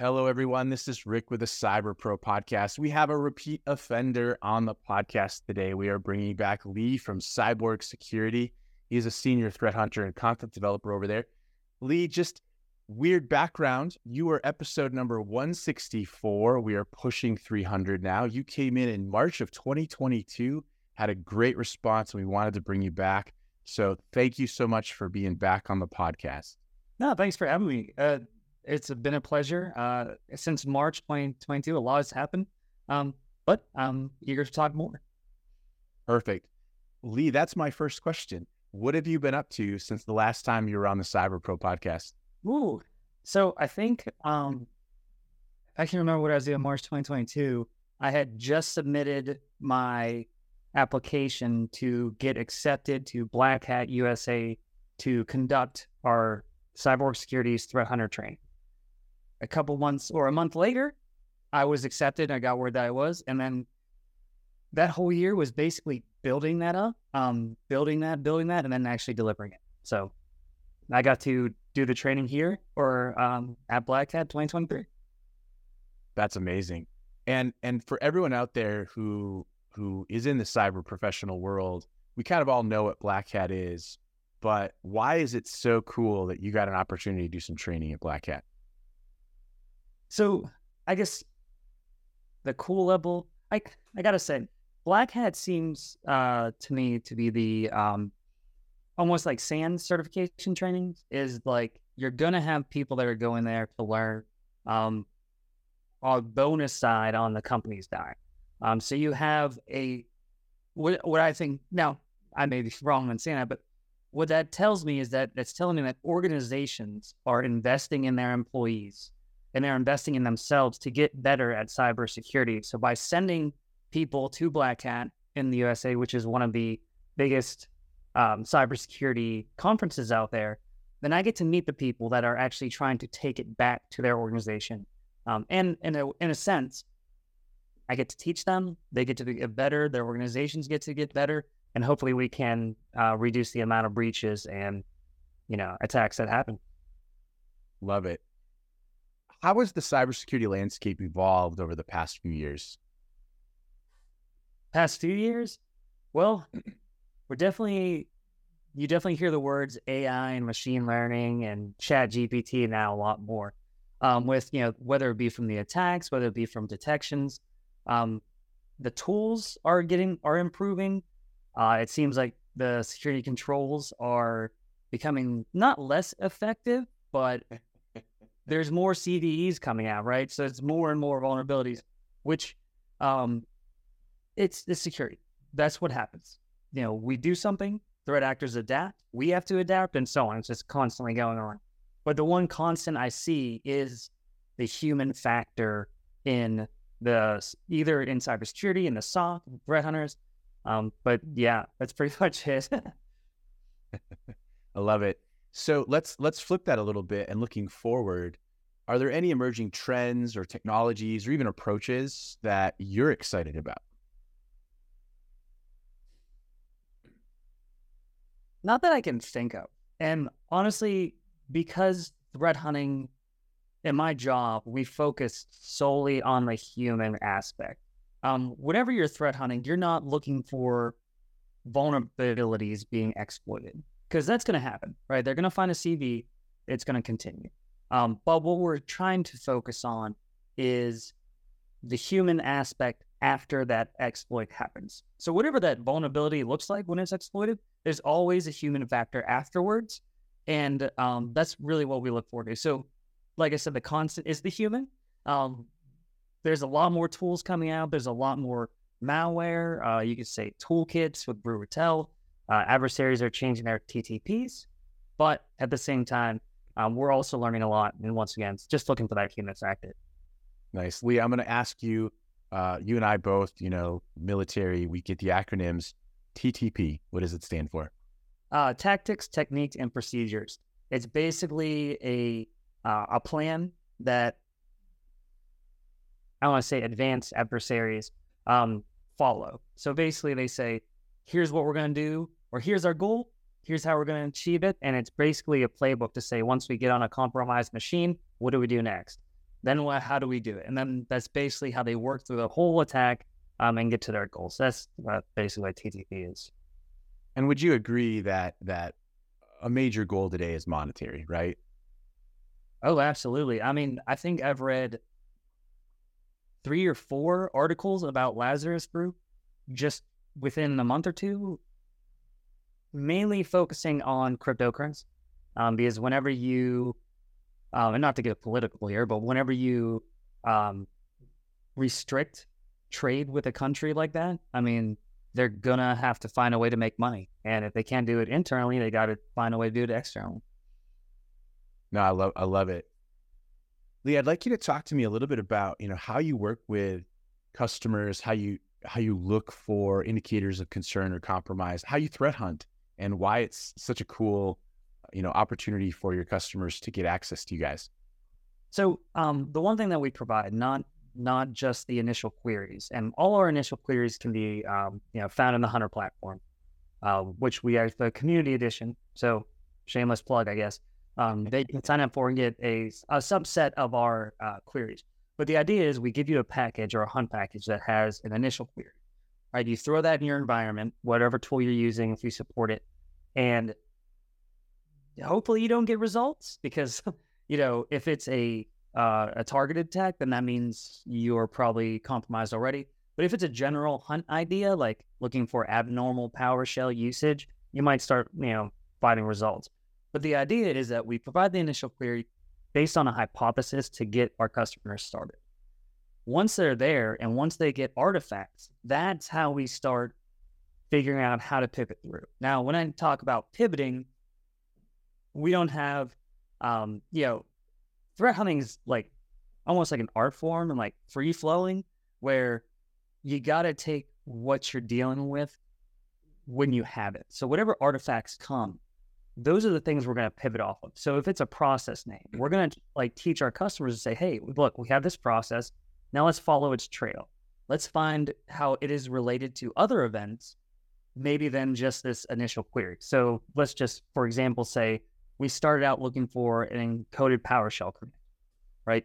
Hello, everyone. This is Rick with the Cyber Pro podcast. We have a repeat offender on the podcast today. We are bringing back Lee from Cyborg Security. He's a senior threat hunter and content developer over there. Lee, just weird background. You were episode number 164. We are pushing 300 now. You came in in March of 2022, had a great response, and we wanted to bring you back. So thank you so much for being back on the podcast. No, thanks for having me. Uh, it's been a pleasure. Uh, since March 2022, a lot has happened. Um, but I'm eager to talk more. Perfect. Lee, that's my first question. What have you been up to since the last time you were on the Cyber Pro podcast? Ooh. So I think um, I can remember what I was doing March 2022. I had just submitted my application to get accepted to Black Hat USA to conduct our Cyborg Security's Threat Hunter training a couple months or a month later, I was accepted. I got word that I was, and then that whole year was basically building that up, um, building that, building that, and then actually delivering it. So I got to do the training here or um, at Black Hat 2023. That's amazing. And and for everyone out there who who is in the cyber professional world, we kind of all know what Black Hat is, but why is it so cool that you got an opportunity to do some training at Black Hat? So I guess the cool level, I I gotta say, Black Hat seems uh, to me to be the um, almost like SANS certification training. Is like you're gonna have people that are going there to learn um, a bonus side on the company's side. Um, so you have a what what I think now I may be wrong in saying that, but what that tells me is that it's telling me that organizations are investing in their employees and they're investing in themselves to get better at cybersecurity. So by sending people to Black Hat in the USA, which is one of the biggest um, cybersecurity conferences out there, then I get to meet the people that are actually trying to take it back to their organization. Um, and in a, in a sense, I get to teach them. They get to get better. Their organizations get to get better, and hopefully, we can uh, reduce the amount of breaches and you know attacks that happen. Love it how has the cybersecurity landscape evolved over the past few years? Past few years? Well, we're definitely you definitely hear the words AI and machine learning and chat GPT now a lot more. Um, with you know, whether it be from the attacks, whether it be from detections. Um, the tools are getting are improving. Uh, it seems like the security controls are becoming not less effective, but there's more CVEs coming out, right? So it's more and more vulnerabilities, which um, it's the security. That's what happens. You know, we do something, threat actors adapt, we have to adapt, and so on. It's just constantly going on. But the one constant I see is the human factor in the either in cybersecurity, in the SOC, threat hunters. Um, but yeah, that's pretty much it. I love it. So let's let's flip that a little bit and looking forward, are there any emerging trends or technologies or even approaches that you're excited about? Not that I can think of. And honestly, because threat hunting in my job, we focus solely on the human aspect. Um, whenever you're threat hunting, you're not looking for vulnerabilities being exploited because that's going to happen, right? They're going to find a CV, it's going to continue. Um, but what we're trying to focus on is the human aspect after that exploit happens. So, whatever that vulnerability looks like when it's exploited, there's always a human factor afterwards. And um, that's really what we look forward to. So, like I said, the constant is the human. Um, there's a lot more tools coming out. There's a lot more malware. Uh, you could say toolkits with Brute Ratel. Uh, adversaries are changing their TTPs, but at the same time, um, we're also learning a lot. And once again, just looking for that human factor. Nice. Lee, I'm going to ask you, uh, you and I both, you know, military, we get the acronyms TTP. What does it stand for? Uh, tactics, techniques, and procedures. It's basically a uh, a plan that I want to say advanced adversaries um, follow. So basically, they say, "Here's what we're going to do or here's our goal, here's how we're going to achieve it. And it's basically a playbook to say, once we get on a compromised machine, what do we do next? Then what, how do we do it? And then that's basically how they work through the whole attack um, and get to their goals. That's basically what TTP is. And would you agree that that a major goal today is monetary, right? Oh, absolutely. I mean, I think I've read three or four articles about Lazarus Group just within a month or two, mainly focusing on cryptocurrency. Um, because whenever you, um, and not to get political here, but whenever you um, restrict trade with a country like that, I mean, they're gonna have to find a way to make money, and if they can't do it internally, they got to find a way to do it externally. No, I love I love it. Lee, I'd like you to talk to me a little bit about, you know, how you work with customers, how you how you look for indicators of concern or compromise, how you threat hunt, and why it's such a cool, you know, opportunity for your customers to get access to you guys. So um, the one thing that we provide, not not just the initial queries, and all our initial queries can be um, you know found in the Hunter platform, uh, which we have the community edition. So shameless plug, I guess. Um, they can sign up for and get a, a subset of our uh, queries. But the idea is we give you a package or a hunt package that has an initial query. Right? You throw that in your environment, whatever tool you're using, if you support it, and hopefully you don't get results because you know if it's a uh, a targeted attack, then that means you're probably compromised already. But if it's a general hunt idea, like looking for abnormal PowerShell usage, you might start, you know, finding results. But the idea is that we provide the initial query based on a hypothesis to get our customers started. Once they're there and once they get artifacts, that's how we start figuring out how to pivot through. Now, when I talk about pivoting, we don't have, um, you know, threat hunting is like almost like an art form and like free flowing, where you got to take what you're dealing with when you have it. So, whatever artifacts come, those are the things we're going to pivot off of. So if it's a process name, we're going to like teach our customers to say, hey, look, we have this process. Now let's follow its trail. Let's find how it is related to other events, maybe than just this initial query. So let's just, for example, say we started out looking for an encoded PowerShell command, right?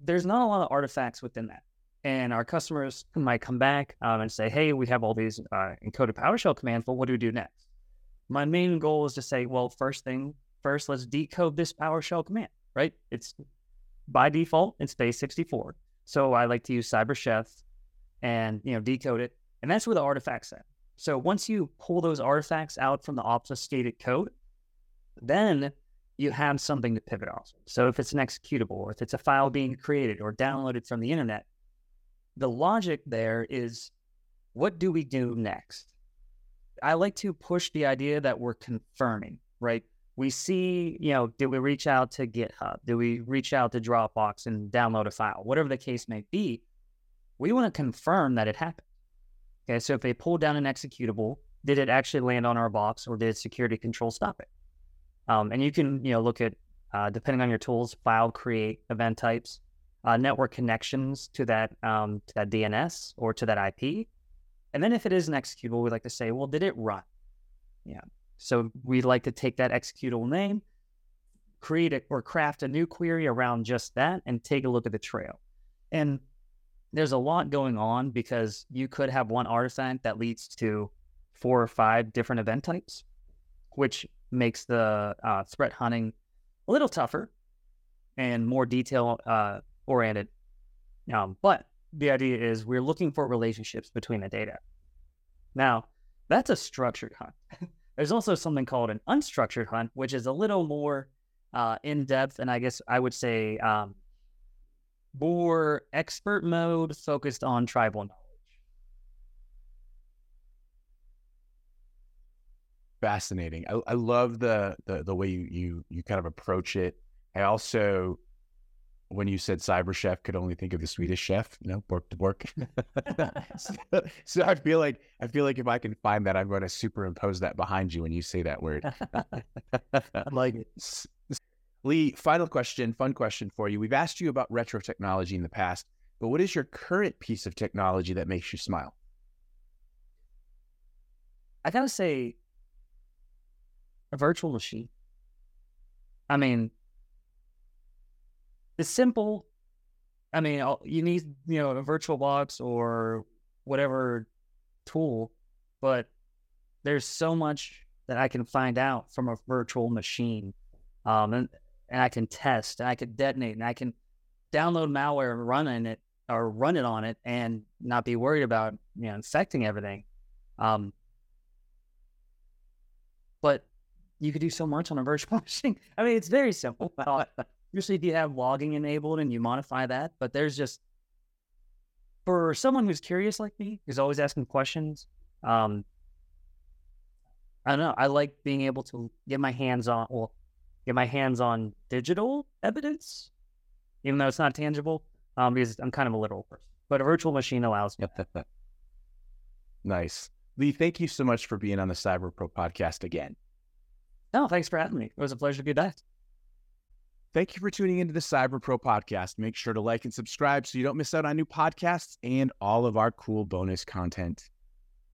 There's not a lot of artifacts within that. And our customers might come back um, and say, hey, we have all these uh, encoded PowerShell commands, but what do we do next? my main goal is to say, well, first thing first, let's decode this PowerShell command, right? It's by default, it's Base64. So I like to use CyberChef and, you know, decode it. And that's where the artifacts at. So once you pull those artifacts out from the obfuscated code, then you have something to pivot off. So if it's an executable, or if it's a file being created or downloaded from the internet, the logic there is what do we do next? I like to push the idea that we're confirming, right? We see, you know, did we reach out to GitHub? Did we reach out to Dropbox and download a file? Whatever the case may be, we want to confirm that it happened. Okay, so if they pull down an executable, did it actually land on our box or did security control stop it? Um, and you can, you know, look at, uh, depending on your tools, file create event types, uh, network connections to that, um, to that DNS or to that IP, and then if it is an executable, we like to say, well, did it run? Yeah. So we'd like to take that executable name, create it or craft a new query around just that and take a look at the trail. And there's a lot going on because you could have one artifact that leads to four or five different event types, which makes the uh, threat hunting a little tougher and more detail uh, oriented. Um, but the idea is we're looking for relationships between the data. Now, that's a structured hunt. There's also something called an unstructured hunt, which is a little more uh, in depth, and I guess I would say um, more expert mode focused on tribal knowledge. Fascinating. I, I love the, the the way you, you you kind of approach it. I also when you said cyber chef could only think of the Swedish chef, you know, Bork to Bork. so, so, I feel like I feel like if I can find that, I'm going to superimpose that behind you when you say that word. like Lee, final question, fun question for you. We've asked you about retro technology in the past, but what is your current piece of technology that makes you smile? I gotta say, a virtual machine. I mean, it's simple. I mean, you need you know a virtual box or whatever tool, but there's so much that I can find out from a virtual machine, um, and and I can test, and I can detonate, and I can download malware and run in it or run it on it, and not be worried about you know infecting everything. Um, but you could do so much on a virtual machine. I mean, it's very simple. Usually, if you have logging enabled and you modify that, but there's just for someone who's curious like me, who's always asking questions. Um, I don't know. I like being able to get my hands on, well, get my hands on digital evidence, even though it's not tangible, um, because I'm kind of a literal person. But a virtual machine allows me. nice. Lee, thank you so much for being on the Cyber Pro podcast again. No, thanks for having me. It was a pleasure to be back. Thank you for tuning into the Cyber Pro podcast. Make sure to like and subscribe so you don't miss out on new podcasts and all of our cool bonus content.